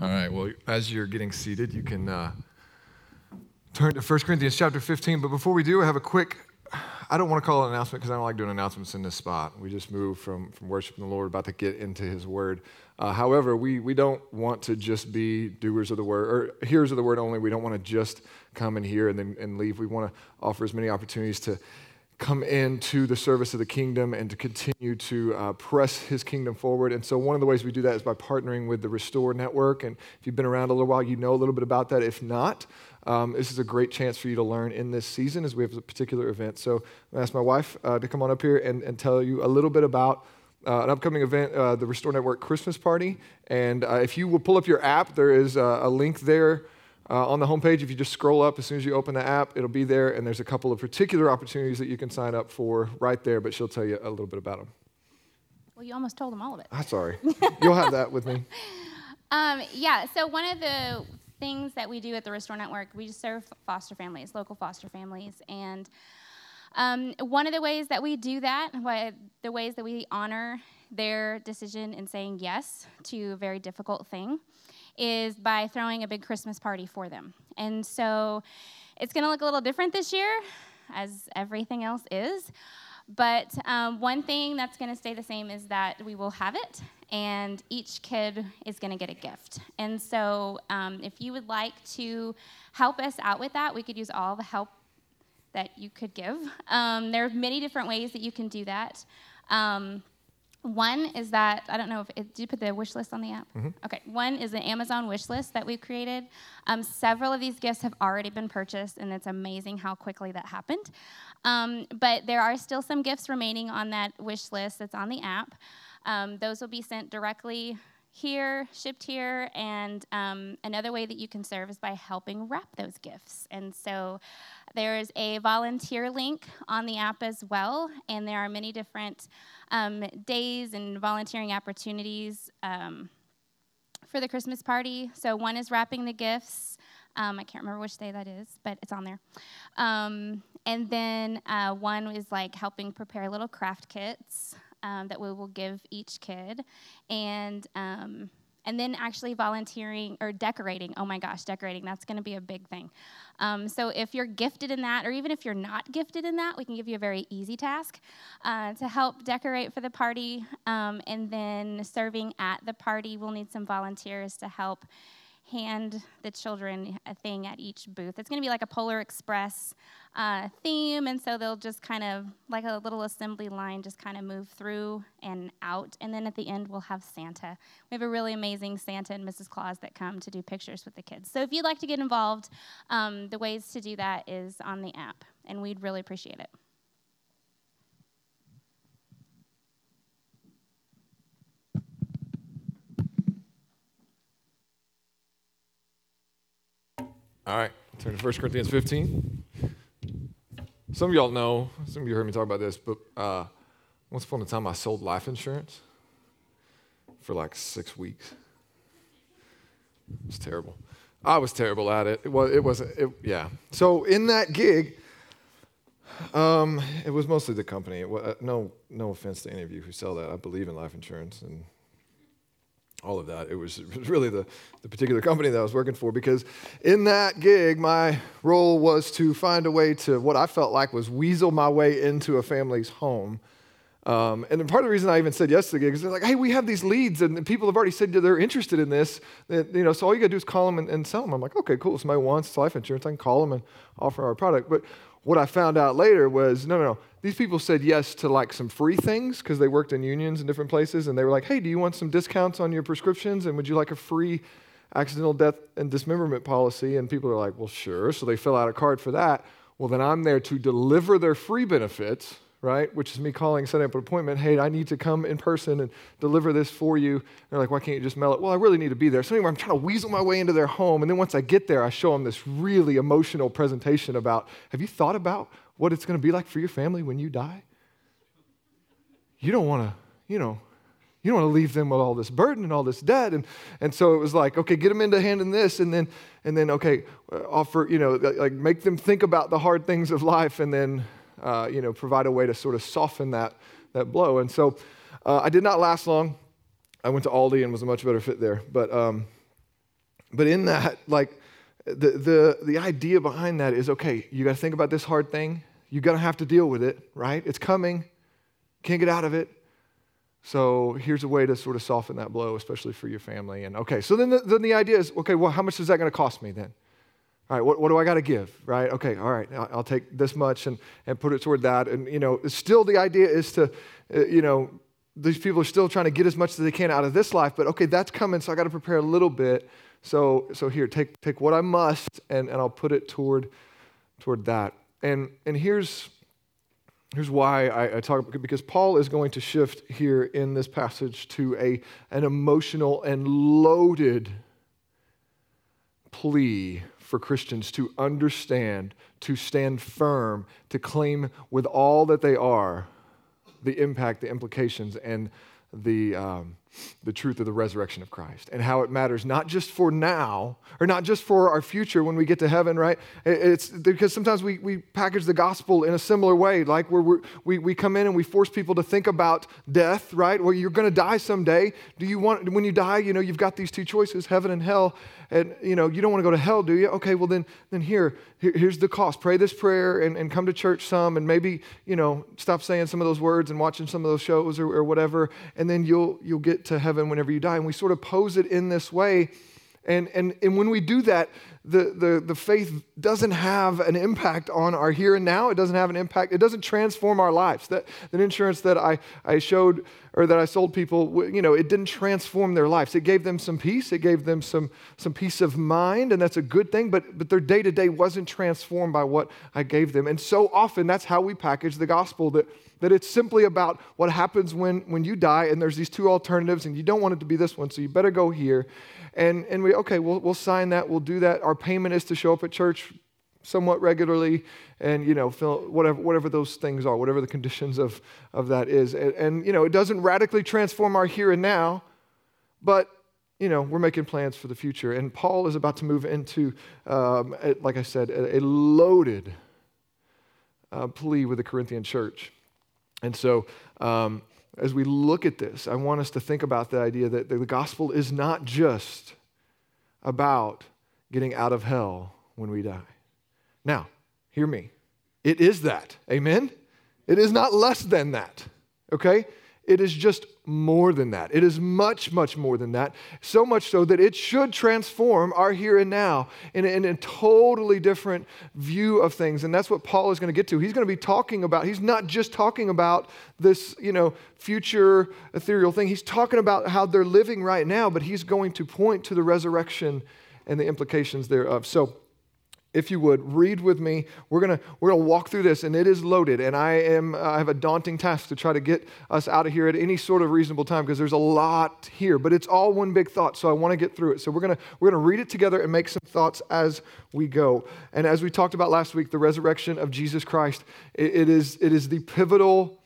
All right. Well, as you're getting seated, you can uh, turn to 1 Corinthians chapter 15. But before we do, I have a quick, I don't want to call it an announcement because I don't like doing announcements in this spot. We just move from, from worshiping the Lord, about to get into his word. Uh, however, we, we don't want to just be doers of the word or hearers of the word only. We don't want to just come in here and then and leave. We want to offer as many opportunities to come into the service of the kingdom and to continue to uh, press his kingdom forward. And so, one of the ways we do that is by partnering with the Restore Network. And if you've been around a little while, you know a little bit about that. If not, um, this is a great chance for you to learn in this season as we have a particular event. So, I'm going to ask my wife uh, to come on up here and, and tell you a little bit about. Uh, an upcoming event, uh, the Restore Network Christmas Party. And uh, if you will pull up your app, there is a link there uh, on the homepage, if you just scroll up as soon as you open the app, it'll be there, and there's a couple of particular opportunities that you can sign up for right there, but she'll tell you a little bit about them. Well, you almost told them all of it. I'm sorry. You'll have that with me. Um, yeah, so one of the things that we do at the Restore Network, we just serve foster families, local foster families, and um, one of the ways that we do that, the ways that we honor their decision in saying yes to a very difficult thing, is by throwing a big Christmas party for them. And so it's going to look a little different this year, as everything else is. But um, one thing that's going to stay the same is that we will have it, and each kid is going to get a gift. And so, um, if you would like to help us out with that, we could use all the help that you could give. Um, there are many different ways that you can do that. Um, one is that I don't know if it, did you put the wish list on the app? Mm-hmm. Okay. One is an Amazon wish list that we've created. Um, several of these gifts have already been purchased, and it's amazing how quickly that happened. Um, but there are still some gifts remaining on that wish list that's on the app. Um, those will be sent directly here, shipped here, and um, another way that you can serve is by helping wrap those gifts. And so there is a volunteer link on the app as well, and there are many different um, days and volunteering opportunities um, for the Christmas party. So one is wrapping the gifts. Um, I can't remember which day that is, but it's on there. Um, and then uh, one is like helping prepare little craft kits um, that we will give each kid, and um, and then actually volunteering or decorating. Oh my gosh, decorating, that's going to be a big thing. Um, so if you're gifted in that, or even if you're not gifted in that, we can give you a very easy task uh, to help decorate for the party. Um, and then serving at the party, we'll need some volunteers to help hand the children a thing at each booth. It's going to be like a Polar Express uh, theme, and so they'll just kind of, like a little assembly line, just kind of move through and out. And then at the end, we'll have Santa. We have a really amazing Santa and Mrs. Claus that come to do pictures with the kids. So if you'd like to get involved, um, the ways to do that is on the app, and we'd really appreciate it. All right, turn to 1 Corinthians 15. Some of y'all know, some of you heard me talk about this, but uh, once upon a time I sold life insurance for like six weeks. It was terrible. I was terrible at it. It was, it wasn't, it, yeah. So in that gig, um, it was mostly the company. Was, uh, no, no offense to any of you who sell that. I believe in life insurance and all of that. It was, it was really the, the particular company that I was working for because in that gig, my role was to find a way to what I felt like was weasel my way into a family's home. Um, and part of the reason I even said yes to the gig is they're like, hey, we have these leads, and people have already said they're interested in this. You know, so all you got to do is call them and, and, sell them. I'm like, okay, cool. Somebody wants life insurance. I can call them and offer our product. But what I found out later was no, no, no these people said yes to like some free things because they worked in unions in different places and they were like hey do you want some discounts on your prescriptions and would you like a free accidental death and dismemberment policy and people are like well sure so they fill out a card for that well then i'm there to deliver their free benefits right? Which is me calling, setting up an appointment. Hey, I need to come in person and deliver this for you. And they're like, why can't you just mail it? Well, I really need to be there. So anyway, I'm trying to weasel my way into their home. And then once I get there, I show them this really emotional presentation about, have you thought about what it's going to be like for your family when you die? You don't want to, you know, you don't want to leave them with all this burden and all this debt. And, and so it was like, okay, get them into handing this and then, and then okay, offer, you know, like make them think about the hard things of life and then uh, you know, provide a way to sort of soften that, that blow. And so uh, I did not last long. I went to Aldi and was a much better fit there. But um, but in that, like, the, the, the idea behind that is okay, you got to think about this hard thing. You're going to have to deal with it, right? It's coming. Can't get out of it. So here's a way to sort of soften that blow, especially for your family. And okay, so then the, then the idea is okay, well, how much is that going to cost me then? All right, what, what do I got to give? Right? Okay, all right, I'll, take this much and, and put it toward that. And, you know, still the idea is to, uh, you know, these people are still trying to get as much as they can out of this life, but okay, that's coming, so I got to prepare a little bit. So, so here, take, take what I must, and, and I'll put it toward, toward that. And, and here's, here's why I, I talk, because Paul is going to shift here in this passage to a, an emotional and loaded plea for Christians to understand, to stand firm, to claim with all that they are the impact, the implications, and the, um, the truth of the resurrection of Christ and how it matters not just for now or not just for our future when we get to heaven, right? It's because sometimes we, we package the gospel in a similar way, like where we we, come in and we force people to think about death, right? Well, you're going to die someday. Do you want, when you die, you know, you've got these two choices, heaven and hell and you know you don't want to go to hell do you okay well then then here, here here's the cost pray this prayer and, and come to church some and maybe you know stop saying some of those words and watching some of those shows or, or whatever and then you'll you'll get to heaven whenever you die. And we sort of pose it in this way and, and, and when we do that, the, the, the faith doesn't have an impact on our here and now. It doesn't have an impact. It doesn't transform our lives. That, that insurance that I, I showed or that I sold people, you know, it didn't transform their lives. It gave them some peace. It gave them some, some peace of mind, and that's a good thing, but, but their day to day wasn't transformed by what I gave them. And so often that's how we package the gospel that, that it's simply about what happens when, when you die, and there's these two alternatives, and you don't want it to be this one, so you better go here. And, and we, okay, we'll, we'll sign that, we'll do that. Our payment is to show up at church somewhat regularly and, you know, fill, whatever, whatever those things are, whatever the conditions of, of that is. And, and, you know, it doesn't radically transform our here and now, but you know, we're making plans for the future. And Paul is about to move into, um, like I said, a, a loaded uh, plea with the Corinthian church. And so, um, as we look at this, I want us to think about the idea that the gospel is not just about getting out of hell when we die. Now, hear me. It is that. Amen? It is not less than that. Okay? It is just more than that. It is much, much more than that. So much so that it should transform our here and now in a, in a totally different view of things. And that's what Paul is going to get to. He's going to be talking about, he's not just talking about this, you know, future ethereal thing. He's talking about how they're living right now, but he's going to point to the resurrection and the implications thereof. So, if you would read with me. We're going to we're going to walk through this and it is loaded and i am i have a daunting task to try to get us out of here at any sort of reasonable time because there's a lot here but it's all one big thought so i want to get through it. So we're going to we're going to read it together and make some thoughts as we go. And as we talked about last week the resurrection of jesus christ it, it is it is the pivotal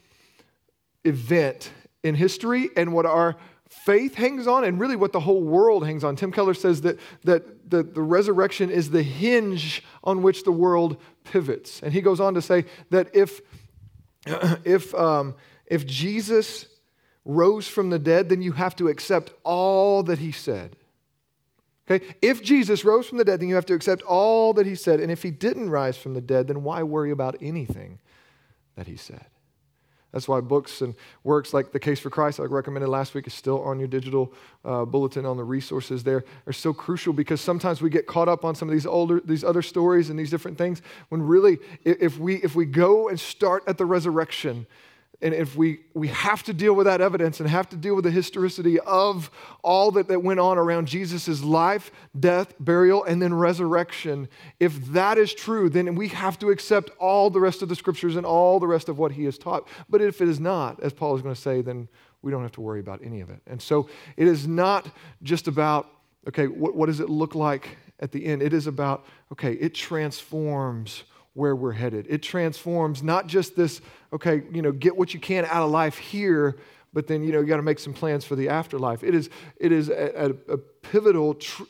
event in history and what our faith hangs on and really what the whole world hangs on. Tim Keller says that, that the, resurrection is the hinge on which the world pivots. And he goes on to say that if, if, um, if Jesus rose from the dead, then you have to accept all that he said. Okay? If Jesus rose from the dead, then you have to accept all that he said. And if he didn't rise from the dead, then why worry about anything that he said? That's why books and works like The Case for Christ, like recommended last week, is still on your digital uh, bulletin on the resources there, are so crucial because sometimes we get caught up on some of these older, these other stories and these different things when really, if we, if we go and start at the resurrection, and if we, we have to deal with that evidence and have to deal with the historicity of all that, that went on around Jesus' life, death, burial, and then resurrection, if that is true, then we have to accept all the rest of the scriptures and all the rest of what he has taught. But if it is not, as Paul is going to say, then we don't have to worry about any of it. And so it is not just about, okay, what, what does it look like at the end? It is about, okay, it transforms where we're headed. It transforms not just this, okay, you know, get what you can out of life here, but then, you know, you got to make some plans for the afterlife. It is, it is a, a, pivotal tr-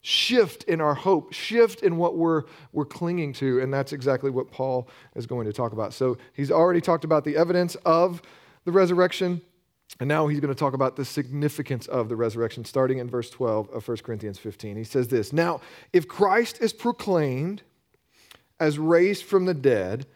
shift in our hope, shift in what we're, we're clinging to, and that's exactly what Paul is going to talk about. So he's already talked about the evidence of the resurrection. And now he's going to talk about the significance of the resurrection, starting in verse 12 of 1 Corinthians 15. He says this Now, if Christ is proclaimed as raised from the dead,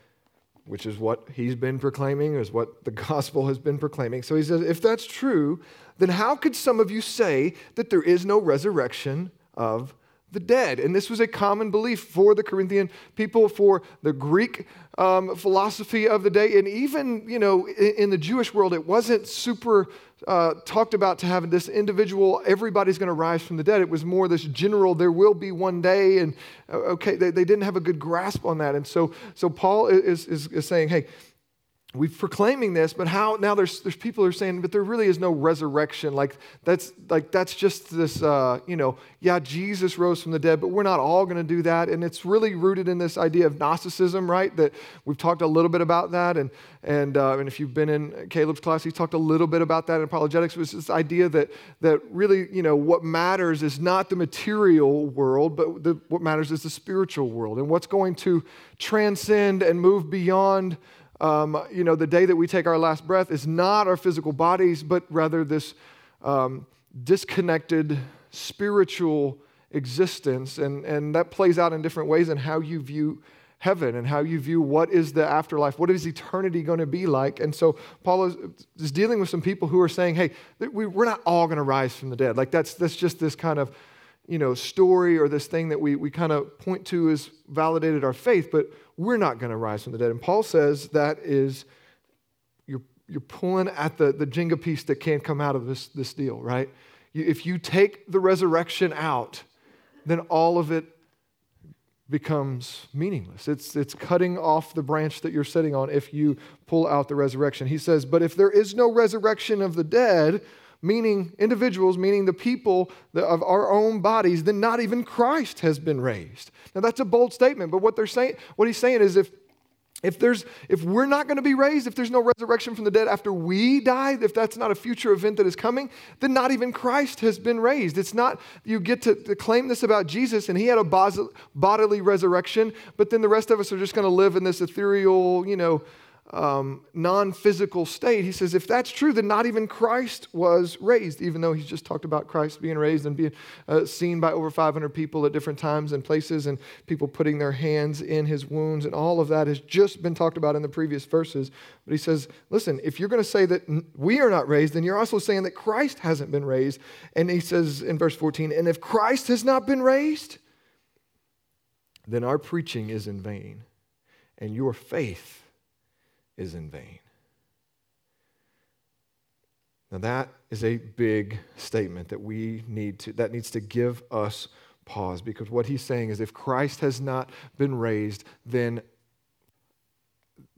which is what he's been proclaiming, is what the gospel has been proclaiming. So he says, if that's true, then how could some of you say that there is no resurrection of the dead. And this was a common belief for the Corinthian people, for the Greek um, philosophy of the day. And even, you know, in, in the Jewish world, it wasn't super uh, talked about to have this individual, everybody's going to rise from the dead. It was more this general, there will be one day. And uh, okay, they, they didn't have a good grasp on that. And so, so Paul is, is, is saying, hey, we're proclaiming this, but how now there's there's people who are saying, but there really is no resurrection. Like that's like that's just this uh, you know, yeah, Jesus rose from the dead, but we're not all going to do that. And it's really rooted in this idea of Gnosticism, right? That we've talked a little bit about that, and and uh, and if you've been in Caleb's class, he talked a little bit about that in apologetics. Was this idea that that really you know what matters is not the material world, but the, what matters is the spiritual world, and what's going to transcend and move beyond um, you know, the day that we take our last breath is not our physical bodies, but rather this um, disconnected spiritual existence. And, and that plays out in different ways in how you view heaven and how you view what is the afterlife, what is eternity going to be like. And so Paul is, is dealing with some people who are saying, hey, we, we're not all going to rise from the dead. Like that's, that's just this kind of, you know, story or this thing that we, we kind of point to as validated our faith, but we're not going to rise from the dead. And Paul says that is, you're, you're pulling at the, the Jenga piece that can't come out of this, this deal, right? If you take the resurrection out, then all of it becomes meaningless. It's, it's cutting off the branch that you're sitting on if you pull out the resurrection. He says, But if there is no resurrection of the dead, meaning individuals, meaning the people of our own bodies, then not even Christ has been raised. Now that's a bold statement, but what they're saying, what he's saying is if if there's if we're not going to be raised, if there's no resurrection from the dead after we die, if that's not a future event that is coming, then not even Christ has been raised. It's not you get to, to claim this about Jesus and he had a bodily resurrection, but then the rest of us are just going to live in this ethereal, you know, um, non physical state, he says, if that's true, then not even Christ was raised, even though he's just talked about Christ being raised and being uh, seen by over 500 people at different times and places, and people putting their hands in his wounds, and all of that has just been talked about in the previous verses. But he says, listen, if you're going to say that we are not raised, then you're also saying that Christ hasn't been raised. And he says in verse 14, and if Christ has not been raised, then our preaching is in vain, and your faith is in vain. Now that is a big statement that we need to that needs to give us pause because what he's saying is if Christ has not been raised, then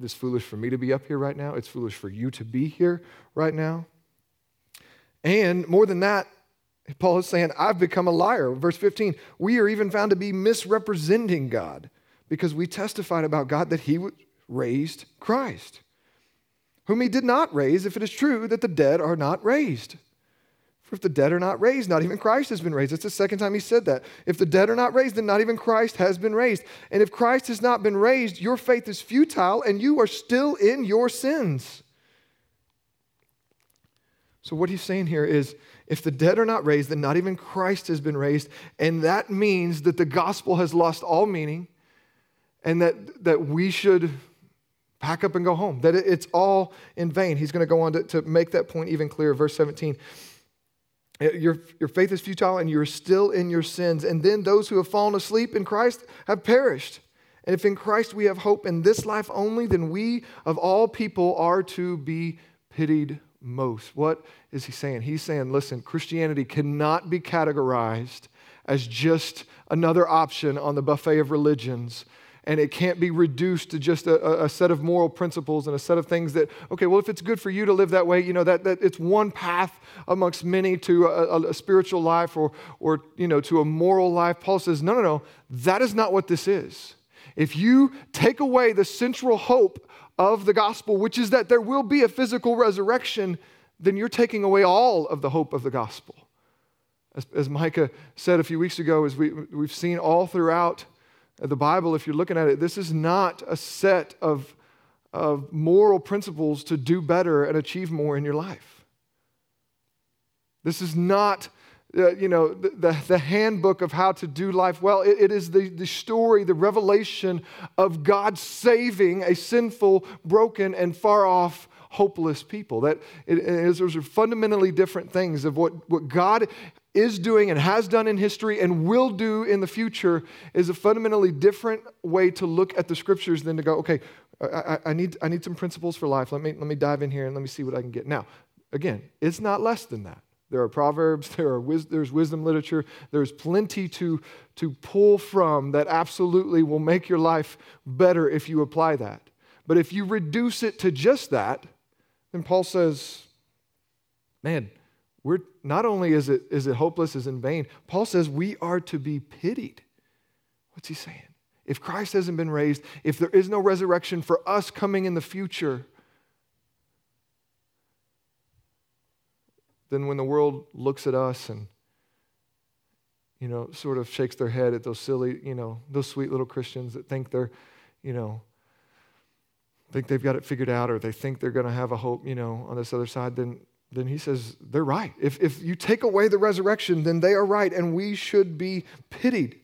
it's foolish for me to be up here right now. It's foolish for you to be here right now. And more than that, Paul is saying, I've become a liar. Verse 15, we are even found to be misrepresenting God because we testified about God that he raised Christ, whom he did not raise, if it is true that the dead are not raised. For if the dead are not raised, not even Christ has been raised. It's the second time he said that. If the dead are not raised, then not even Christ has been raised. And if Christ has not been raised, your faith is futile and you are still in your sins. So, what he's saying here is if the dead are not raised, then not even Christ has been raised. And that means that the gospel has lost all meaning and that, that we should pack up and go home, that it's all in vain. He's going to go on to, to make that point even clearer. Verse 17 your, your faith is futile and you're still in your sins. And then those who have fallen asleep in Christ have perished. And if in Christ we have hope in this life only, then we of all people are to be pitied most. What is he saying? He's saying, listen, Christianity cannot be categorized as just another option on the buffet of religions and it can't be reduced to just a, a, set of moral principles and a set of things that okay well if it's good for you to live that way you know that, that it's one path amongst many to a, a spiritual life or or you know to a moral life. Paul says no no no that is not what this is. If you take away the central hope of the gospel which is that there will be a physical resurrection then you're taking away all of the hope of the gospel. As, as micah said a few weeks ago as we, we've seen all throughout the Bible, if you're looking at it, this is not a set of, of moral principles to do better and achieve more in your life. This is not uh, you know, the, the, the, handbook of how to do life well. it, it is the, the story, the revelation of God saving a sinful, broken, and far off, hopeless people. That it, it is, those are fundamentally different things of what, what God is doing and has done in history and will do in the future is a fundamentally different way to look at the scriptures than to go, okay, I, I, need, I need some principles for life. Let me, let me dive in here and let me see what I can get. Now, again, it's not less than that. There are proverbs, there are wis- there's wisdom literature, there's plenty to, to pull from that absolutely will make your life better if you apply that. But if you reduce it to just that, then Paul says, man, we're not only is it, is it hopeless, is in vain, Paul says we are to be pitied. What's he saying? If Christ hasn't been raised, if there is no resurrection for us coming in the future, then when the world looks at us and you know sort of shakes their head at those silly you know those sweet little christians that think they're you know think they've got it figured out or they think they're going to have a hope you know on this other side then then he says they're right if, if you take away the resurrection then they are right and we should be pitied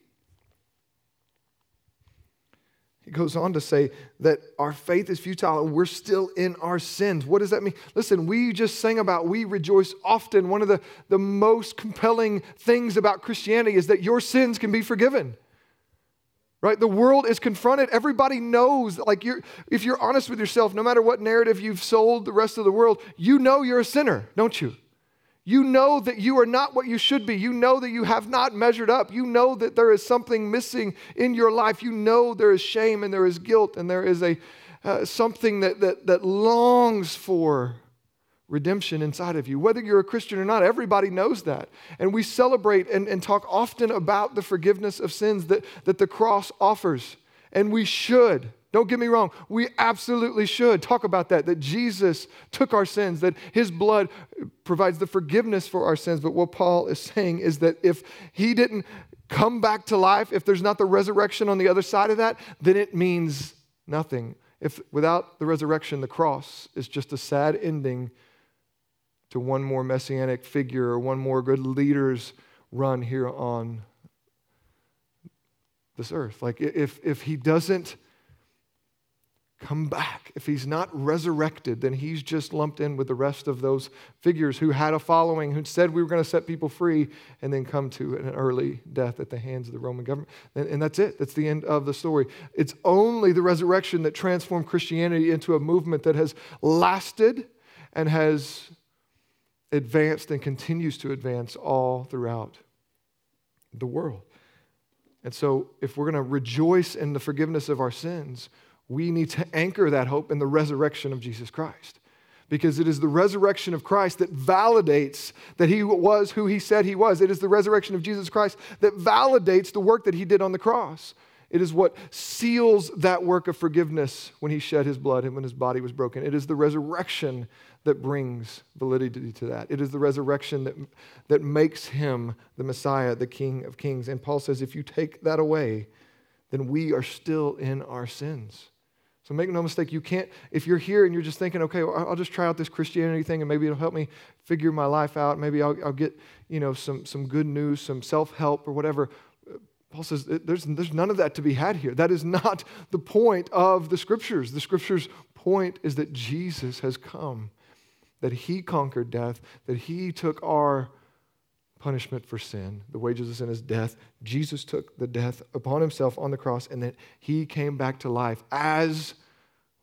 he goes on to say that our faith is futile and we're still in our sins. What does that mean? Listen, we just sang about we rejoice often. One of the, the most compelling things about Christianity is that your sins can be forgiven. Right? The world is confronted. Everybody knows, like you're, if you're honest with yourself, no matter what narrative you've sold the rest of the world, you know you're a sinner, don't you? You know that you are not what you should be. You know that you have not measured up. You know that there is something missing in your life. You know there is shame and there is guilt and there is a uh, something that, that, that longs for redemption inside of you. Whether you're a Christian or not, everybody knows that. And we celebrate and, and talk often about the forgiveness of sins that, that the cross offers. And we should. Don't get me wrong, we absolutely should talk about that, that Jesus took our sins, that his blood provides the forgiveness for our sins. But what Paul is saying is that if he didn't come back to life, if there's not the resurrection on the other side of that, then it means nothing. If without the resurrection, the cross is just a sad ending to one more messianic figure or one more good leader's run here on this earth. Like if, if he doesn't come back. If he's not resurrected, then he's just lumped in with the rest of those figures who had a following, who said we were going to set people free, and then come to an early death at the hands of the Roman government. And, and that's it. That's the end of the story. It's only the resurrection that transformed Christianity into a movement that has lasted and has advanced and continues to advance all throughout the world. And so, if we're going to rejoice in the forgiveness of our sins, we need to anchor that hope in the resurrection of Jesus Christ. Because it is the resurrection of Christ that validates that he was who he said he was. It is the resurrection of Jesus Christ that validates the work that he did on the cross. It is what seals that work of forgiveness when he shed his blood and when his body was broken. It is the resurrection that brings validity to that. It is the resurrection that, that makes him the Messiah, the King of Kings. And Paul says, if you take that away, then we are still in our sins. So make no mistake, you can't, if you're here and you're just thinking, okay, well, I'll just try out this Christianity thing and maybe it'll help me figure my life out. Maybe I'll, I'll get, you know, some, some good news, some self-help or whatever. Paul says there's, there's none of that to be had here. That is not the point of the scriptures. The scriptures' point is that Jesus has come, that he conquered death, that he took our punishment for sin. The wages of sin is death. Jesus took the death upon himself on the cross, and that he came back to life as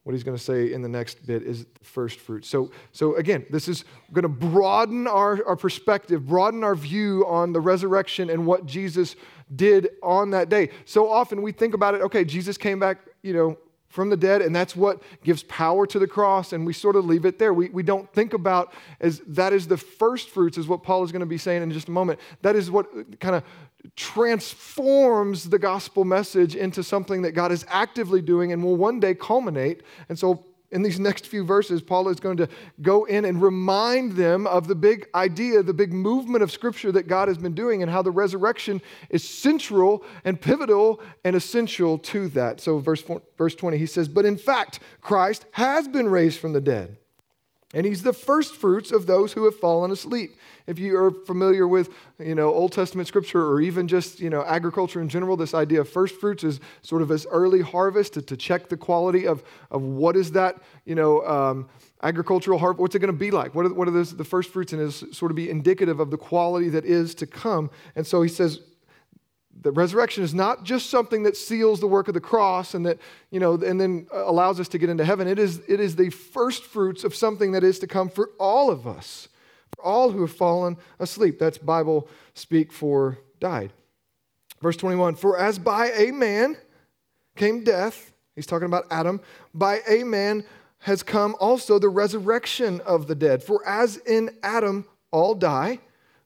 what he's going to say in the next bit is the first fruit. So, so again, this is going to broaden our, our perspective, broaden our view on the resurrection and what Jesus did on that day. So often we think about it, okay, Jesus came back, you know, from the dead, and that's what gives power to the cross, and we sort of leave it there. We, we don't think about as that is the first fruits, is what Paul is going to be saying in just a moment. That is what kind of transforms the gospel message into something that God is actively doing and will one day culminate. And so in these next few verses, Paul is going to go in and remind them of the big idea, the big movement of Scripture that God has been doing, and how the resurrection is central and pivotal and essential to that. So, verse, four, verse 20, he says, But in fact, Christ has been raised from the dead. And he's the first fruits of those who have fallen asleep. If you are familiar with, you know, Old Testament scripture or even just, you know, agriculture in general, this idea of first fruits is sort of this early harvest to, to check the quality of, of what is that, you know, um, agricultural harvest, what's it going to be like? What are, what are those, the first fruits? And is sort of be indicative of the quality that is to come. And so he says, the resurrection is not just something that seals the work of the cross and that you know and then allows us to get into heaven it is it is the first fruits of something that is to come for all of us all who have fallen asleep. That's bible speak for died. Verse 21 for as by a man came death he's talking about adam by a man has come also the resurrection of the dead. For as in adam all die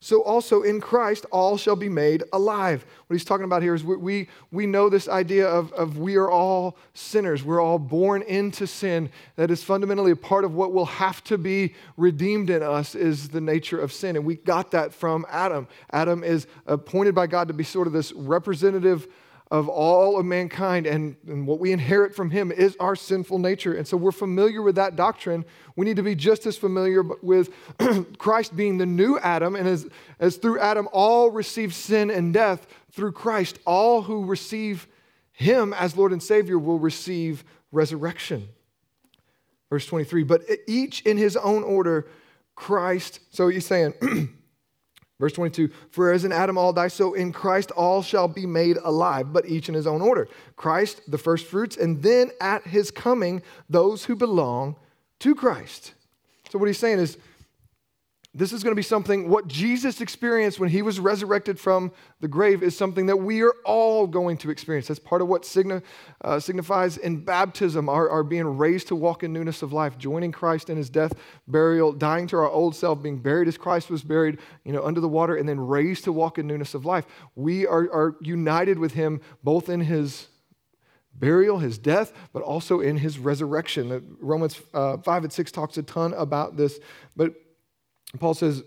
so also in Christ all shall be made alive. What he's talking about here is we, we we know this idea of, of we are all sinners. We're all born into sin. That is fundamentally a part of what will have to be redeemed in us is the nature of sin. And we got that from Adam. Adam is appointed by God to be sort of this representative of all of mankind, and, and what we inherit from him is our sinful nature. And so we're familiar with that doctrine. We need to be just as familiar with Christ being the new Adam, and as, as through Adam all receive sin and death, through Christ, all who receive him as Lord and Savior will receive resurrection. Verse 23, but each in his own order, Christ, so he's saying, Verse 22 For as in Adam all die, so in Christ all shall be made alive, but each in his own order. Christ, the first fruits, and then at his coming, those who belong to Christ. So what he's saying is, this is going to be something, what Jesus experienced when he was resurrected from the grave is something that we are all going to experience. That's part of what signa, uh, signifies in baptism, our, our being raised to walk in newness of life, joining Christ in his death, burial, dying to our old self, being buried as Christ was buried, you know, under the water, and then raised to walk in newness of life. We are, are united with him both in his burial, his death, but also in his resurrection. Romans uh, 5 and 6 talks a ton about this, but Paul says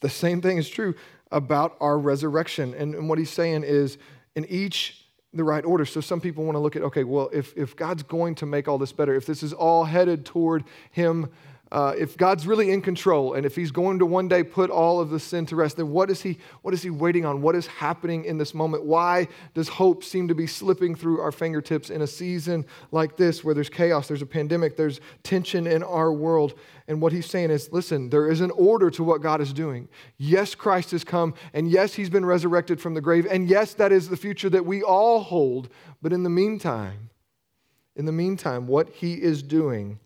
the same thing is true about our resurrection. And, and what he's saying is, in each the right order. So some people want to look at, okay, well, if, if God's going to make all this better, if this is all headed toward Him uh, if God's really in control and if He's going to one day put all of the sin to rest, then what is He, what is he waiting on? What is happening in this moment? Why does hope seem to be slipping through our fingertips in a season like this where there's chaos, there's a pandemic, there's tension in our world? And what He's saying is listen, there is an order to what God is doing. Yes, Christ has come, and yes, He's been resurrected from the grave, and yes, that is the future that we all hold. But in the meantime, in the meantime, what He is doing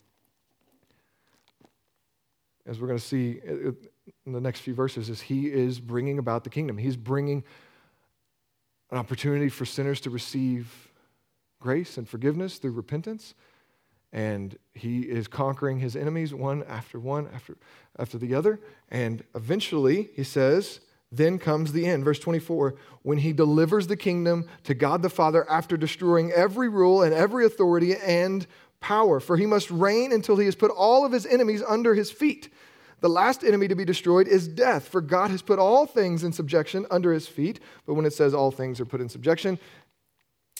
as we're going to see uh, uh, in the next few verses, is he is bringing about the kingdom. He's bringing an opportunity for sinners to receive grace and forgiveness through repentance. And he is conquering his enemies one after one after, after the other. And eventually, he says, then comes the end. Verse 24 when he delivers the kingdom to God the Father after destroying every rule and every authority and power, for he must reign until he has put all of his enemies under his feet. The last enemy to be destroyed is death, for God has put all things in subjection under his feet. But when it says all things are put in subjection,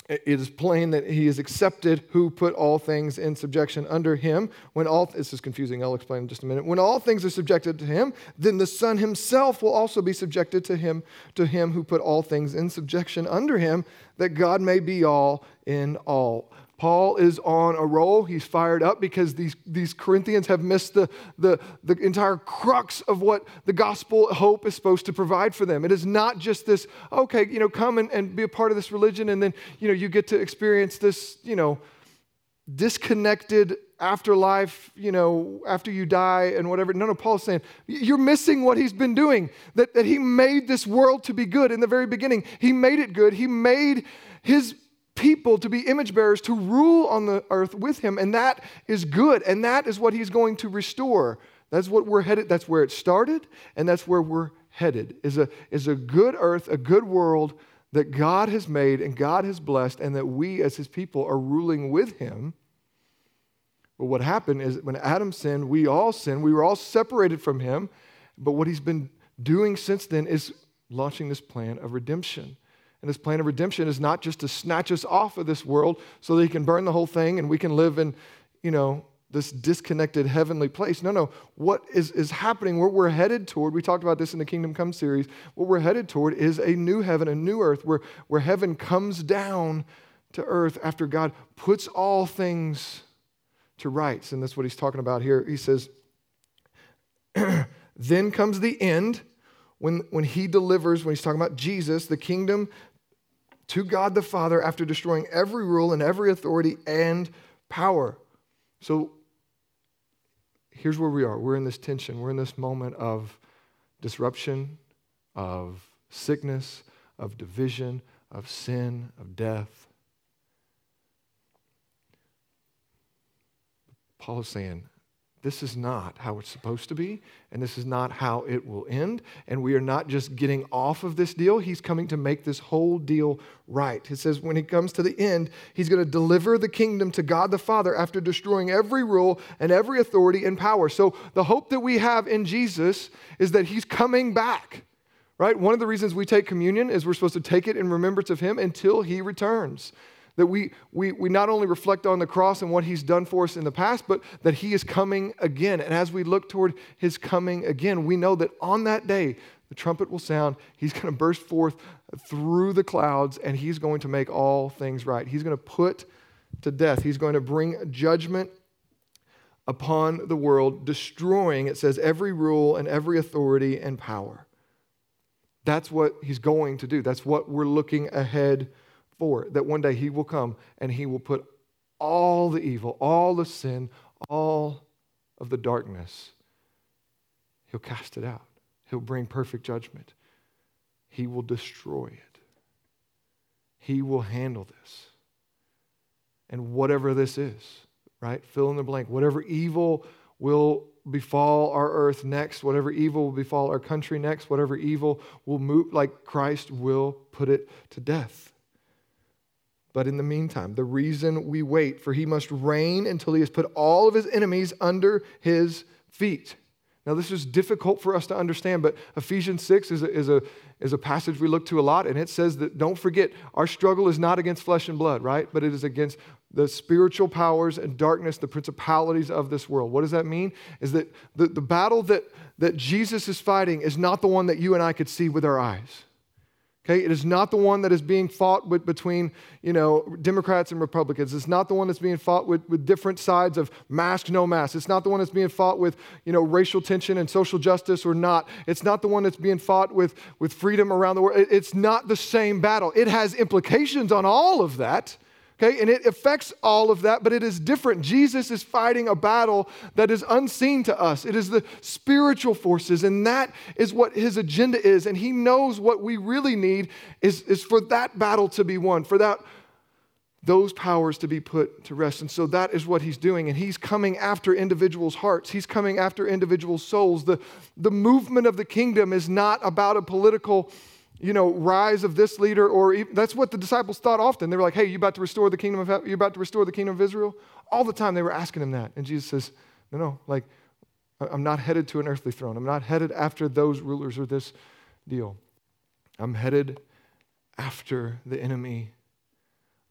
it is plain that he is accepted who put all things in subjection under him. When all this is confusing, I'll explain in just a minute. When all things are subjected to him, then the Son himself will also be subjected to him, to him who put all things in subjection under him, that God may be all in all. Paul is on a roll. He's fired up because these, these Corinthians have missed the, the, the entire crux of what the gospel hope is supposed to provide for them. It is not just this, okay, you know, come and, and be a part of this religion and then, you know, you get to experience this, you know, disconnected afterlife, you know, after you die and whatever. No, no, Paul's saying, you're missing what he's been doing. That, that he made this world to be good in the very beginning. He made it good. He made his people to be image bearers to rule on the earth with him and that is good and that is what he's going to restore. That's what we're headed that's where it started and that's where we're headed is a is a good earth a good world that god has made and god has blessed and that we as his people are ruling with him. But what happened is when adam sinned we all sinned we were all separated from him but what he's been doing since then is launching this plan of redemption and his plan of redemption is not just to snatch us off of this world so that he can burn the whole thing and we can live in, you know, this disconnected heavenly place. No, no. What is, is happening, where we're headed toward, we talked about this in the Kingdom Come series, what we're headed toward is a new heaven, a new earth, where, where heaven comes down to earth after God puts all things to rights. And that's what he's talking about here. He says, Then comes the end when, when he delivers, when he's talking about Jesus, the kingdom to God the Father after destroying every rule and every authority and power. So here's where we are. We're in this tension. We're in this moment of disruption, of sickness, of division, of sin, of death. Paul is saying, this is not how it's supposed to be, and this is not how it will end. And we are not just getting off of this deal, he's coming to make this whole deal right. It says when he comes to the end, he's going to deliver the kingdom to God the Father after destroying every rule and every authority and power. So the hope that we have in Jesus is that he's coming back. Right? One of the reasons we take communion is we're supposed to take it in remembrance of him until he returns. That we, we, we not only reflect on the cross and what he's done for us in the past, but that he is coming again. And as we look toward his coming again, we know that on that day, the trumpet will sound. He's going to burst forth through the clouds and he's going to make all things right. He's going to put to death, he's going to bring judgment upon the world, destroying, it says, every rule and every authority and power. That's what he's going to do. That's what we're looking ahead for that one day he will come and he will put all the evil, all the sin, all of the darkness, he'll cast it out. He'll bring perfect judgment. He will destroy it. He will handle this. And whatever this is, right? Fill in the blank. Whatever evil will befall our earth next, whatever evil will befall our country next, whatever evil will move, like Christ will put it to death. But in the meantime, the reason we wait, for he must reign until he has put all of his enemies under his feet. Now, this is difficult for us to understand, but Ephesians 6 is a, is, a, is a passage we look to a lot, and it says that don't forget, our struggle is not against flesh and blood, right? But it is against the spiritual powers and darkness, the principalities of this world. What does that mean? Is that the, the battle that, that Jesus is fighting is not the one that you and I could see with our eyes. Okay, it is not the one that is being fought with between, you know, Democrats and Republicans. It's not the one that's being fought with, with different sides of mask, no mask. It's not the one that's being fought with, you know, racial tension and social justice or not. It's not the one that's being fought with, with freedom around the world. It's not the same battle. It has implications on all of that. Okay, and it affects all of that, but it is different. Jesus is fighting a battle that is unseen to us. It is the spiritual forces, and that is what his agenda is. And he knows what we really need is, is for that battle to be won, for that those powers to be put to rest. And so that is what he's doing. And he's coming after individuals' hearts, he's coming after individual souls. The, the movement of the kingdom is not about a political you know, rise of this leader, or even, that's what the disciples thought often. They were like, hey, you about to restore the kingdom of you about to restore the kingdom of Israel? All the time they were asking him that. And Jesus says, no, no, like, I'm not headed to an earthly throne. I'm not headed after those rulers or this deal. I'm headed after the enemy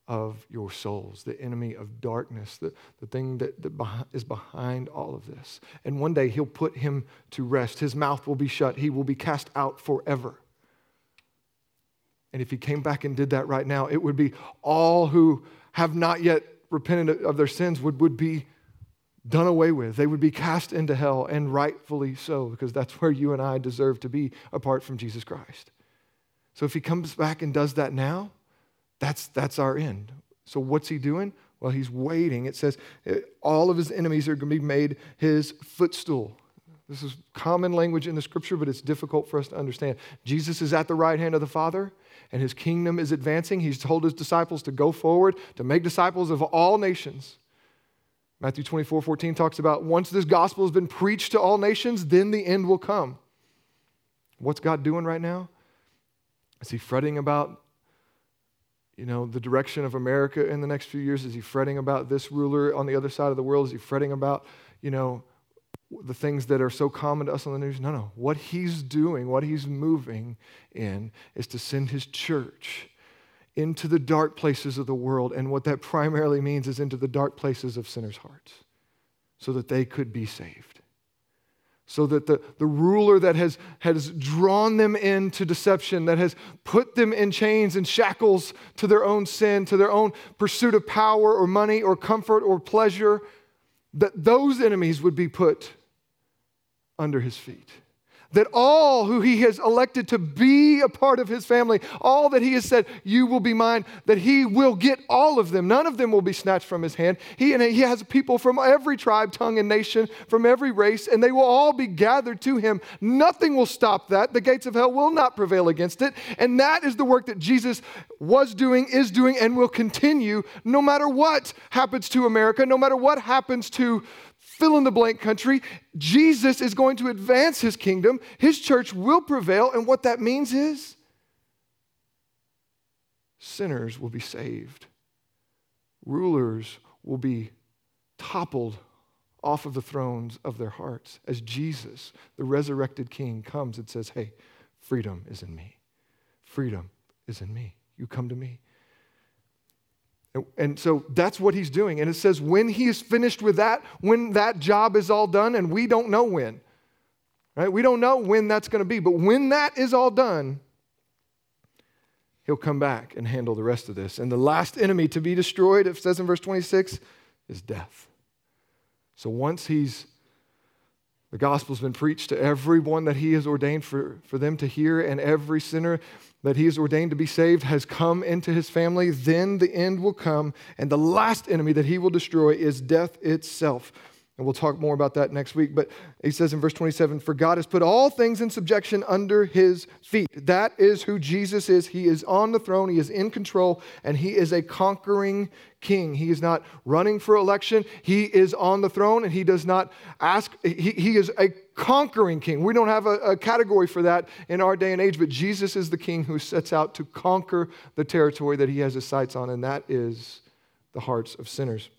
of your souls, the enemy of darkness, the, the thing that, that is behind all of this. And one day he'll put him to rest. His mouth will be shut. He will be cast out forever. And if he came back and did that right now, it would be all who have not yet repented of their sins would, would be done away with. They would be cast into hell, and rightfully so, because that's where you and I deserve to be apart from Jesus Christ. So if he comes back and does that now, that's, that's our end. So what's he doing? Well, he's waiting. It says eh, all of his enemies are going to be made his footstool. This is common language in the scripture, but it's difficult for us to understand. Jesus is at the right hand of the Father and his kingdom is advancing. He's told his disciples to go forward, to make disciples of all nations. Matthew 24, 14 talks about once this gospel has been preached to all nations, then the end will come. What's God doing right now? Is he fretting about, you know, the direction of America in the next few years? Is he fretting about this ruler on the other side of the world? Is he fretting about, you know, the things that are so common to us on the news. No, no. What he's doing, what he's moving in, is to send his church into the dark places of the world. And what that primarily means is into the dark places of sinners' hearts. so that they could be saved. So that the, the ruler that has, has drawn them into deception, that has put them in chains and shackles to their own sin, to their own pursuit of power or money or comfort or pleasure, that those enemies would be put under his feet that all who he has elected to be a part of his family, all that he has said, you will be mine, that he will get all of them. None of them will be snatched from his hand. He, and he has people from every tribe, tongue, and nation, from every race, and they will all be gathered to him. Nothing will stop that. The gates of hell will not prevail against it. And that is the work that Jesus was doing, is doing, and will continue no matter what happens to America, no matter what happens to fill in the blank country. Jesus is going to advance his kingdom. His church will prevail. And what that means is sinners will be saved, rulers will be toppled off of the thrones of their hearts as Jesus, the resurrected king, comes and says, Hey, freedom is in me. Freedom is in me. You come to me. And so that's what he's doing. And it says, when he is finished with that, when that job is all done, and we don't know when, right? We don't know when that's going to be. But when that is all done, he'll come back and handle the rest of this. And the last enemy to be destroyed, it says in verse 26, is death. So once he's the gospel's been preached to everyone that he has ordained for, for them to hear, and every sinner that he is ordained to be saved has come into his family, then the end will come, and the last enemy that he will destroy is death itself. And we'll talk more about that next week. But he says in verse 27 For God has put all things in subjection under his feet. That is who Jesus is. He is on the throne, he is in control, and he is a conquering king. He is not running for election. He is on the throne, and he does not ask, he, he is a conquering king. We don't have a, a category for that in our day and age, but Jesus is the king who sets out to conquer the territory that he has his sights on, and that is the hearts of sinners.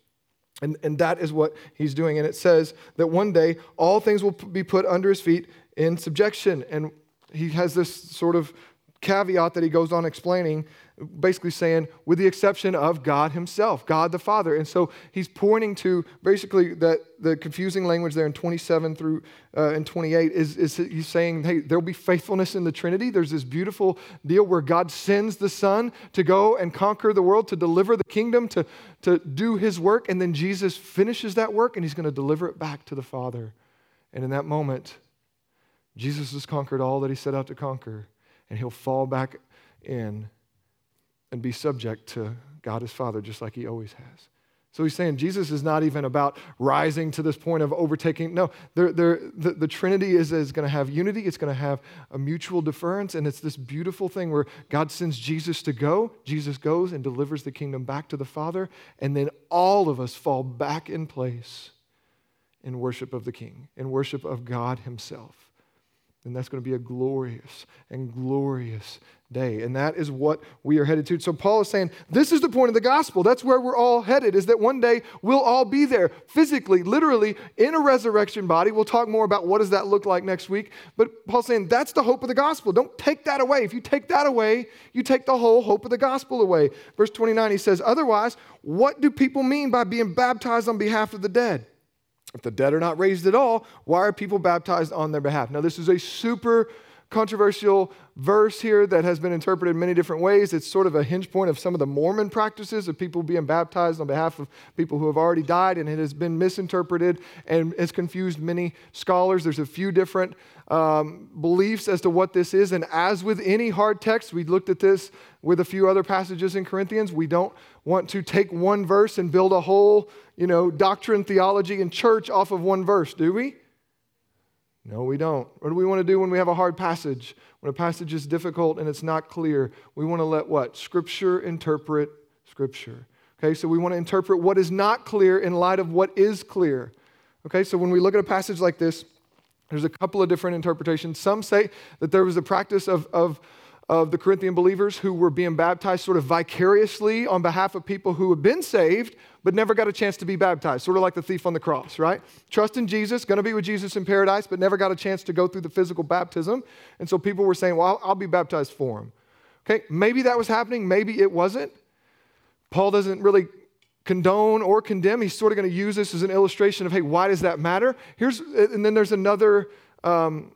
And, and that is what he's doing. And it says that one day all things will be put under his feet in subjection. And he has this sort of caveat that he goes on explaining basically saying, with the exception of God Himself, God the Father. And so he's pointing to basically that the confusing language there in 27 through uh, and 28 is, is he's saying, hey, there'll be faithfulness in the Trinity. There's this beautiful deal where God sends the Son to go and conquer the world, to deliver the kingdom, to, to do His work. And then Jesus finishes that work and He's going to deliver it back to the Father. And in that moment, Jesus has conquered all that He set out to conquer, and He'll fall back in and be subject to God his Father, just like he always has. So he's saying Jesus is not even about rising to this point of overtaking. No, they're, they're, the, the Trinity is, is going to have unity, it's going to have a mutual deference, and it's this beautiful thing where God sends Jesus to go. Jesus goes and delivers the kingdom back to the Father, and then all of us fall back in place in worship of the King, in worship of God Himself. And that's going to be a glorious and glorious day. And that is what we are headed to. So Paul is saying, this is the point of the gospel. That's where we're all headed, is that one day we'll all be there physically, literally, in a resurrection body. We'll talk more about what does that look like next week. But Paul's saying that's the hope of the gospel. Don't take that away. If you take that away, you take the whole hope of the gospel away. Verse 29, he says, otherwise, what do people mean by being baptized on behalf of the dead? If the dead are not raised at all, why are people baptized on their behalf? Now, this is a super controversial verse here that has been interpreted many different ways. It's sort of a hinge point of some of the Mormon practices of people being baptized on behalf of people who have already died, and it has been misinterpreted and has confused many scholars. There's a few different um, beliefs as to what this is, and as with any hard text, we looked at this with a few other passages in Corinthians. We don't want to take one verse and build a whole, you know, doctrine, theology, and church off of one verse, do we? No, we don't. What do we want to do when we have a hard passage? When a passage is difficult and it's not clear, we want to let what? Scripture interpret Scripture. Okay, so we want to interpret what is not clear in light of what is clear. Okay, so when we look at a passage like this, there's a couple of different interpretations. Some say that there was a practice of, of of the Corinthian believers who were being baptized sort of vicariously on behalf of people who had been saved but never got a chance to be baptized, sort of like the thief on the cross, right? Trust in Jesus, going to be with Jesus in paradise, but never got a chance to go through the physical baptism. And so people were saying, well, I'll, I'll be baptized for him. Okay, maybe that was happening, maybe it wasn't. Paul doesn't really condone or condemn. He's sort of going to use this as an illustration of, hey, why does that matter? Here's, and then there's another um,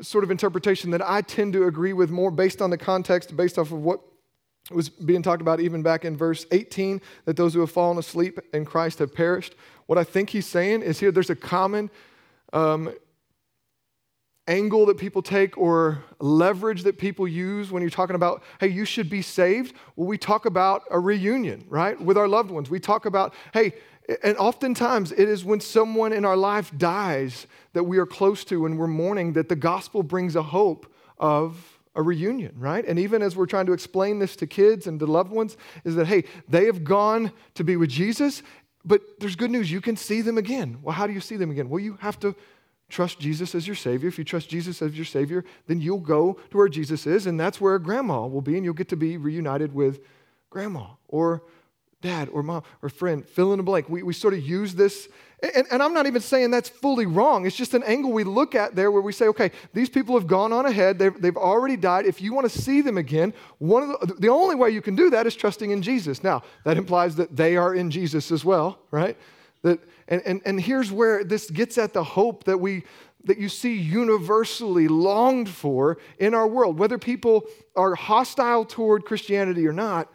sort of interpretation that I tend to agree with more based on the context, based off of what was being talked about even back in verse 18 that those who have fallen asleep in Christ have perished. What I think he's saying is here there's a common um, angle that people take or leverage that people use when you're talking about, hey, you should be saved. Well, we talk about a reunion, right, with our loved ones. We talk about, hey, and oftentimes it is when someone in our life dies that we are close to and we're mourning that the gospel brings a hope of a reunion, right? And even as we're trying to explain this to kids and to loved ones, is that, hey, they have gone to be with Jesus, but there's good news. You can see them again. Well, how do you see them again? Well, you have to trust Jesus as your Savior. If you trust Jesus as your Savior, then you'll go to where Jesus is, and that's where grandma will be, and you'll get to be reunited with grandma or dad or mom or friend, fill in the blank. We, we sort of use this, and, and I'm not even saying that's fully wrong. It's just an angle we look at there where we say, okay, these people have gone on ahead, they've, they've already died. If you want to see them again, one of the, the only way you can do that is trusting in Jesus. Now, that implies that they are in Jesus as well, right? That, and, and, and here's where this gets at the hope that we that you see universally longed for in our world. Whether people are hostile toward Christianity or not,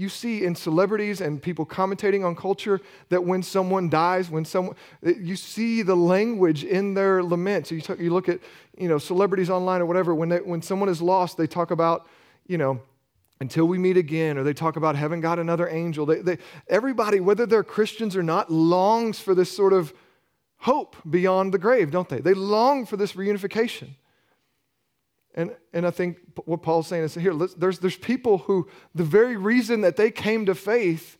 you see in celebrities and people commentating on culture that when someone dies, when someone, you see the language in their lament. So you, talk, you look at, you know, celebrities online or whatever, when, they, when someone is lost, they talk about, you know, until we meet again, or they talk about having got another angel. They, they, everybody, whether they're Christians or not, longs for this sort of hope beyond the grave, don't they? They long for this reunification. And, and I think what Paul's saying is here, there's, there's people who, the very reason that they came to faith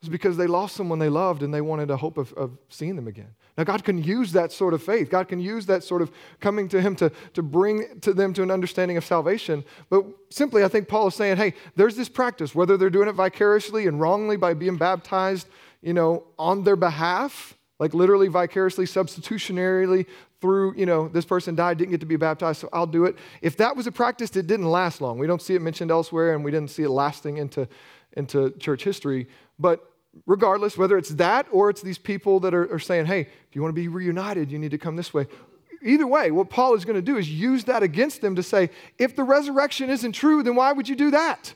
was because they lost someone they loved and they wanted a hope of, of seeing them again. Now, God can use that sort of faith. God can use that sort of coming to Him to, to bring to them to an understanding of salvation. But simply, I think Paul is saying, hey, there's this practice, whether they're doing it vicariously and wrongly by being baptized, you know, on their behalf, like literally vicariously, substitutionarily through, you know, this person died, didn't get to be baptized, so I'll do it. If that was a practice that didn't last long, we don't see it mentioned elsewhere and we didn't see it lasting into, into church history, but regardless, whether it's that or it's these people that are, are saying, hey, if you want to be reunited, you need to come this way. Either way, what Paul is going to do is use that against them to say, if the resurrection isn't true, then why would you do that?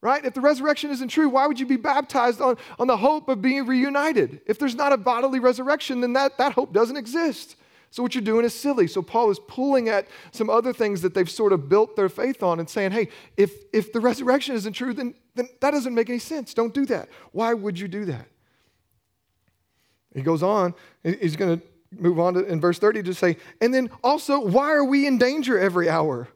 Right? If the resurrection isn't true, why would you be baptized on, on the hope of being reunited? If there's not a bodily resurrection, then that, that hope doesn't exist. So what you're doing is silly. So Paul is pulling at some other things that they've sort of built their faith on and saying, hey, if, if the resurrection isn't true, then, then that doesn't make any sense. Don't do that. Why would you do that? He goes on, he's going to move on to, in verse 30 to say, and then also, why are we in danger every hour?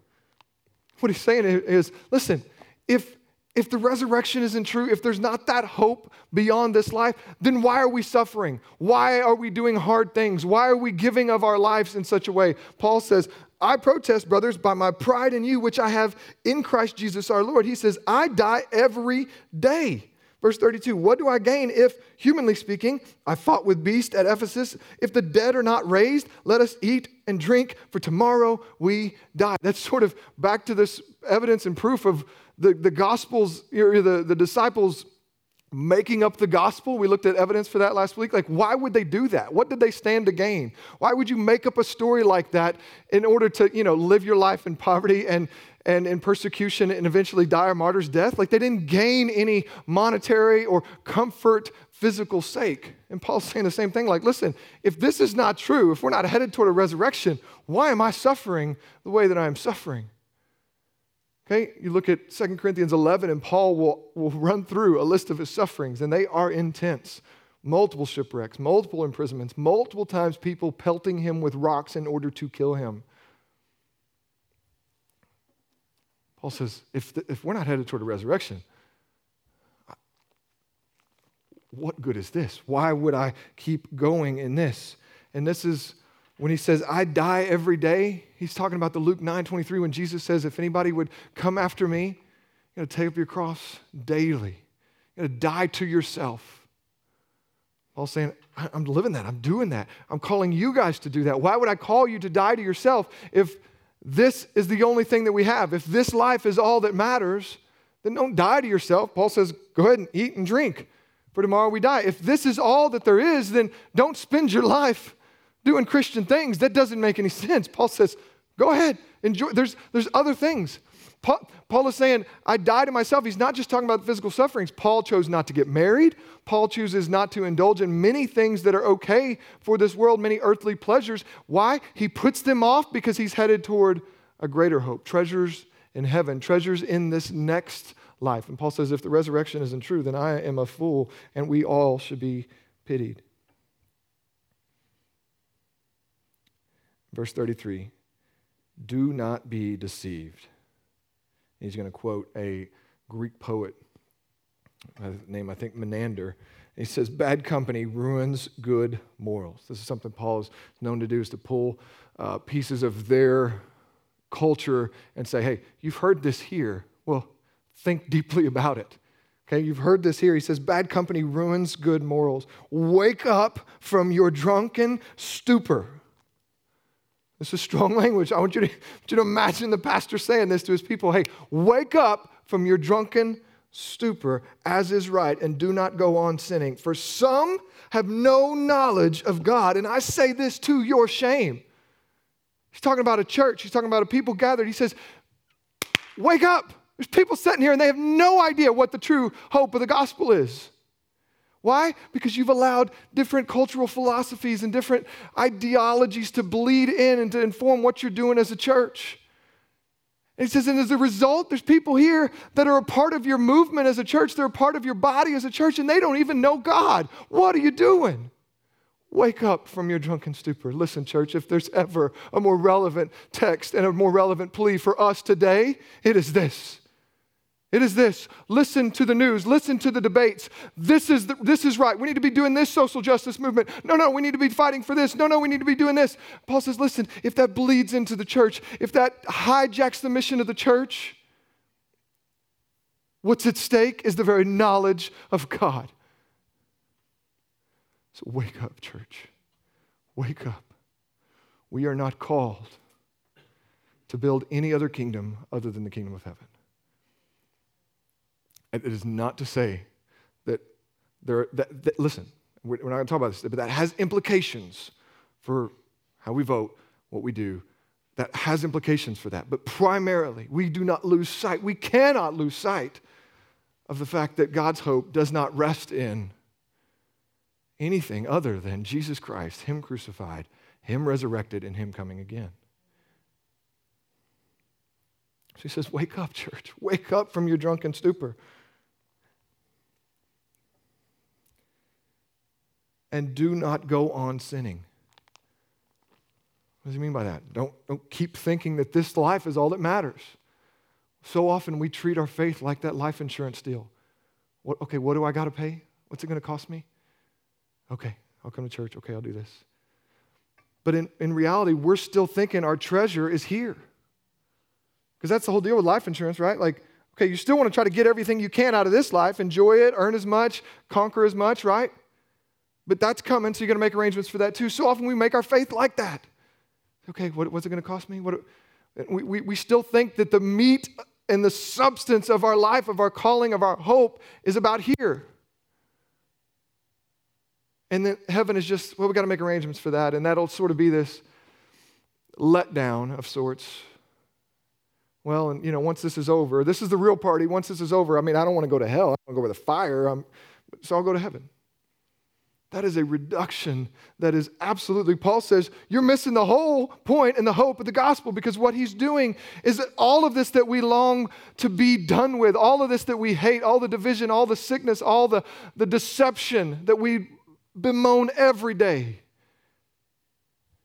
What he's saying is, listen, if if the resurrection isn't true, if there's not that hope beyond this life, then why are we suffering? Why are we doing hard things? Why are we giving of our lives in such a way? Paul says, I protest, brothers, by my pride in you, which I have in Christ Jesus our Lord. He says, I die every day. Verse 32 What do I gain if, humanly speaking, I fought with beasts at Ephesus? If the dead are not raised, let us eat and drink, for tomorrow we die. That's sort of back to this evidence and proof of the, the Gospels, the, the disciples making up the gospel. We looked at evidence for that last week. Like, why would they do that? What did they stand to gain? Why would you make up a story like that in order to, you know, live your life in poverty and, and in persecution and eventually die a martyr's death? Like, they didn't gain any monetary or comfort physical sake. And Paul's saying the same thing like, listen, if this is not true, if we're not headed toward a resurrection, why am I suffering the way that I am suffering? Okay, you look at 2 Corinthians 11, and Paul will, will run through a list of his sufferings, and they are intense. Multiple shipwrecks, multiple imprisonments, multiple times people pelting him with rocks in order to kill him. Paul says, if, the, if we're not headed toward a resurrection, what good is this? Why would I keep going in this? And this is when he says, I die every day, he's talking about the Luke 9 23 when Jesus says, If anybody would come after me, you got to take up your cross daily. You got to die to yourself. Paul's saying, I'm living that. I'm doing that. I'm calling you guys to do that. Why would I call you to die to yourself if this is the only thing that we have? If this life is all that matters, then don't die to yourself. Paul says, go ahead and eat and drink. for tomorrow we die. If this is all that there is, then don't spend your life doing Christian things. That doesn't make any sense. Paul says, go ahead, enjoy. There's, there's other things. Paul, Paul, is saying, I die to myself. He's not just talking about physical sufferings. Paul chose not to get married. Paul chooses not to indulge in many things that are okay for this world, many earthly pleasures. Why? He puts them off because he's headed toward a greater hope, treasures in heaven, treasures in this next life. And Paul says, if the resurrection isn't true, then I am a fool, and we all should be pitied. Verse 33 Do not be deceived. He's going to quote a Greek poet, name I think Menander. He says, Bad company ruins good morals. This is something Paul is known to do, is to pull uh, pieces of their culture and say, hey, you've heard this here. Well, think deeply about it. Okay, you've heard this here. He says, Bad company ruins good morals. Wake up from your drunken stupor. This is strong language. I want you, to, want you to imagine the pastor saying this to his people Hey, wake up from your drunken stupor, as is right, and do not go on sinning. For some have no knowledge of God. And I say this to your shame. He's talking about a church, he's talking about a people gathered. He says, Wake up. There's people sitting here and they have no idea what the true hope of the gospel is. Why? Because you've allowed different cultural philosophies and different ideologies to bleed in and to inform what you're doing as a church. And he says, and as a result, there's people here that are a part of your movement as a church, they're a part of your body as a church, and they don't even know God. What are you doing? Wake up from your drunken stupor. Listen, church, if there's ever a more relevant text and a more relevant plea for us today, it is this it is this listen to the news, listen to the debates. This is, the, this is right. We need to be doing this social justice movement. No, no, we need to be fighting for this. No, no, we need to be doing this. Paul says, listen, if that bleeds into the church, if that hijacks the mission of the church, what's at stake is the very knowledge of God. So wake up, church. Wake up. We are not called to build any other kingdom other than the kingdom of heaven. It is not to say that there, that, that, listen, we're not going to talk about this, but that has implications for how we vote, what we do. That has implications for that. But primarily, we do not lose sight. We cannot lose sight of the fact that God's hope does not rest in anything other than Jesus Christ, Him crucified, Him resurrected, and Him coming again. She says, Wake up, church. Wake up from your drunken stupor. And do not go on sinning. What does he mean by that? Don't, don't keep thinking that this life is all that matters. So often we treat our faith like that life insurance deal. What, okay, what do I got to pay? What's it going to cost me? Okay, I'll come to church. Okay, I'll do this. But in, in reality, we're still thinking our treasure is here. Because that's the whole deal with life insurance, right? Like, okay, you still want to try to get everything you can out of this life, enjoy it, earn as much, conquer as much, right? But that's coming, so you're going to make arrangements for that too. So often we make our faith like that. Okay, what, what's it going to cost me? What, we, we, we still think that the meat and the substance of our life, of our calling, of our hope is about here. And then heaven is just, well, we've got to make arrangements for that. And that'll sort of be this letdown of sorts. Well, and you know, once this is over, this is the real party. Once this is over, I mean, I don't want to go to hell. I don't want to go where the fire. I'm, so I'll go to heaven. That is a reduction that is absolutely, Paul says, you're missing the whole point and the hope of the gospel because what he's doing is that all of this that we long to be done with, all of this that we hate, all the division, all the sickness, all the, the deception that we bemoan every day,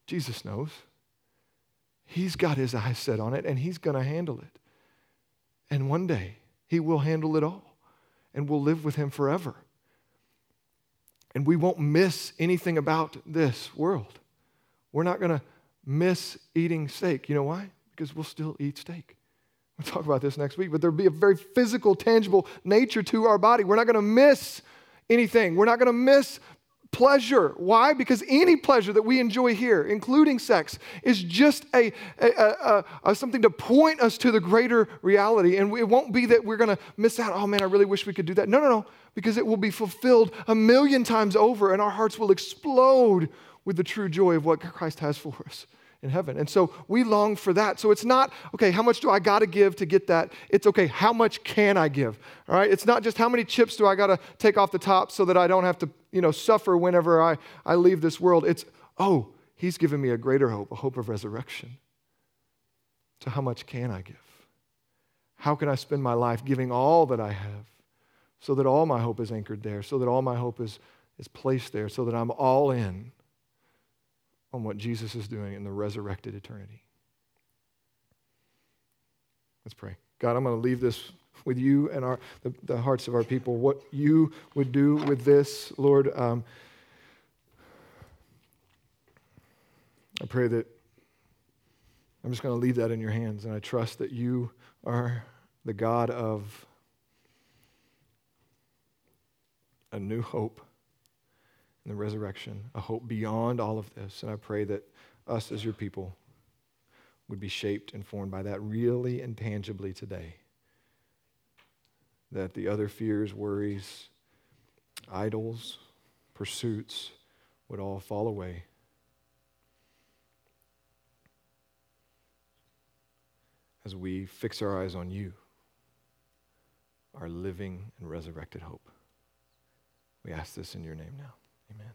Jesus knows. He's got his eyes set on it and he's going to handle it. And one day he will handle it all and we'll live with him forever. And we won't miss anything about this world. We're not going to miss eating steak. You know why? Because we'll still eat steak. We'll talk about this next week, but there'll be a very physical, tangible nature to our body. We're not going to miss anything. We're not going to miss pleasure. Why? Because any pleasure that we enjoy here, including sex, is just a, a, a, a something to point us to the greater reality. And it won't be that we're going to miss out. Oh man, I really wish we could do that. No, no, no, because it will be fulfilled a million times over, and our hearts will explode with the true joy of what Christ has for us in heaven. And so we long for that. So it's not, okay, how much do I got to give to get that? It's, okay, how much can I give? All right? It's not just how many chips do I got to take off the top so that I don't have to, you know, suffer whenever I, I leave this world. It's, oh, he's given me a greater hope, a hope of resurrection. So how much can I give? How can I spend my life giving all that I have so that all my hope is anchored there, so that all my hope is, is placed there, so that I'm all in on what Jesus is doing in the resurrected eternity. Let's pray. God, I'm going to leave this with you and our, the, the hearts of our people, what you would do with this, Lord. Um, I pray that I'm just going to leave that in your hands, and I trust that you are the God of a new hope and the resurrection, a hope beyond all of this. And I pray that us as your people would be shaped and formed by that really and tangibly today. That the other fears, worries, idols, pursuits would all fall away. As we fix our eyes on you, our living and resurrected hope. We ask this in your name now. Amen.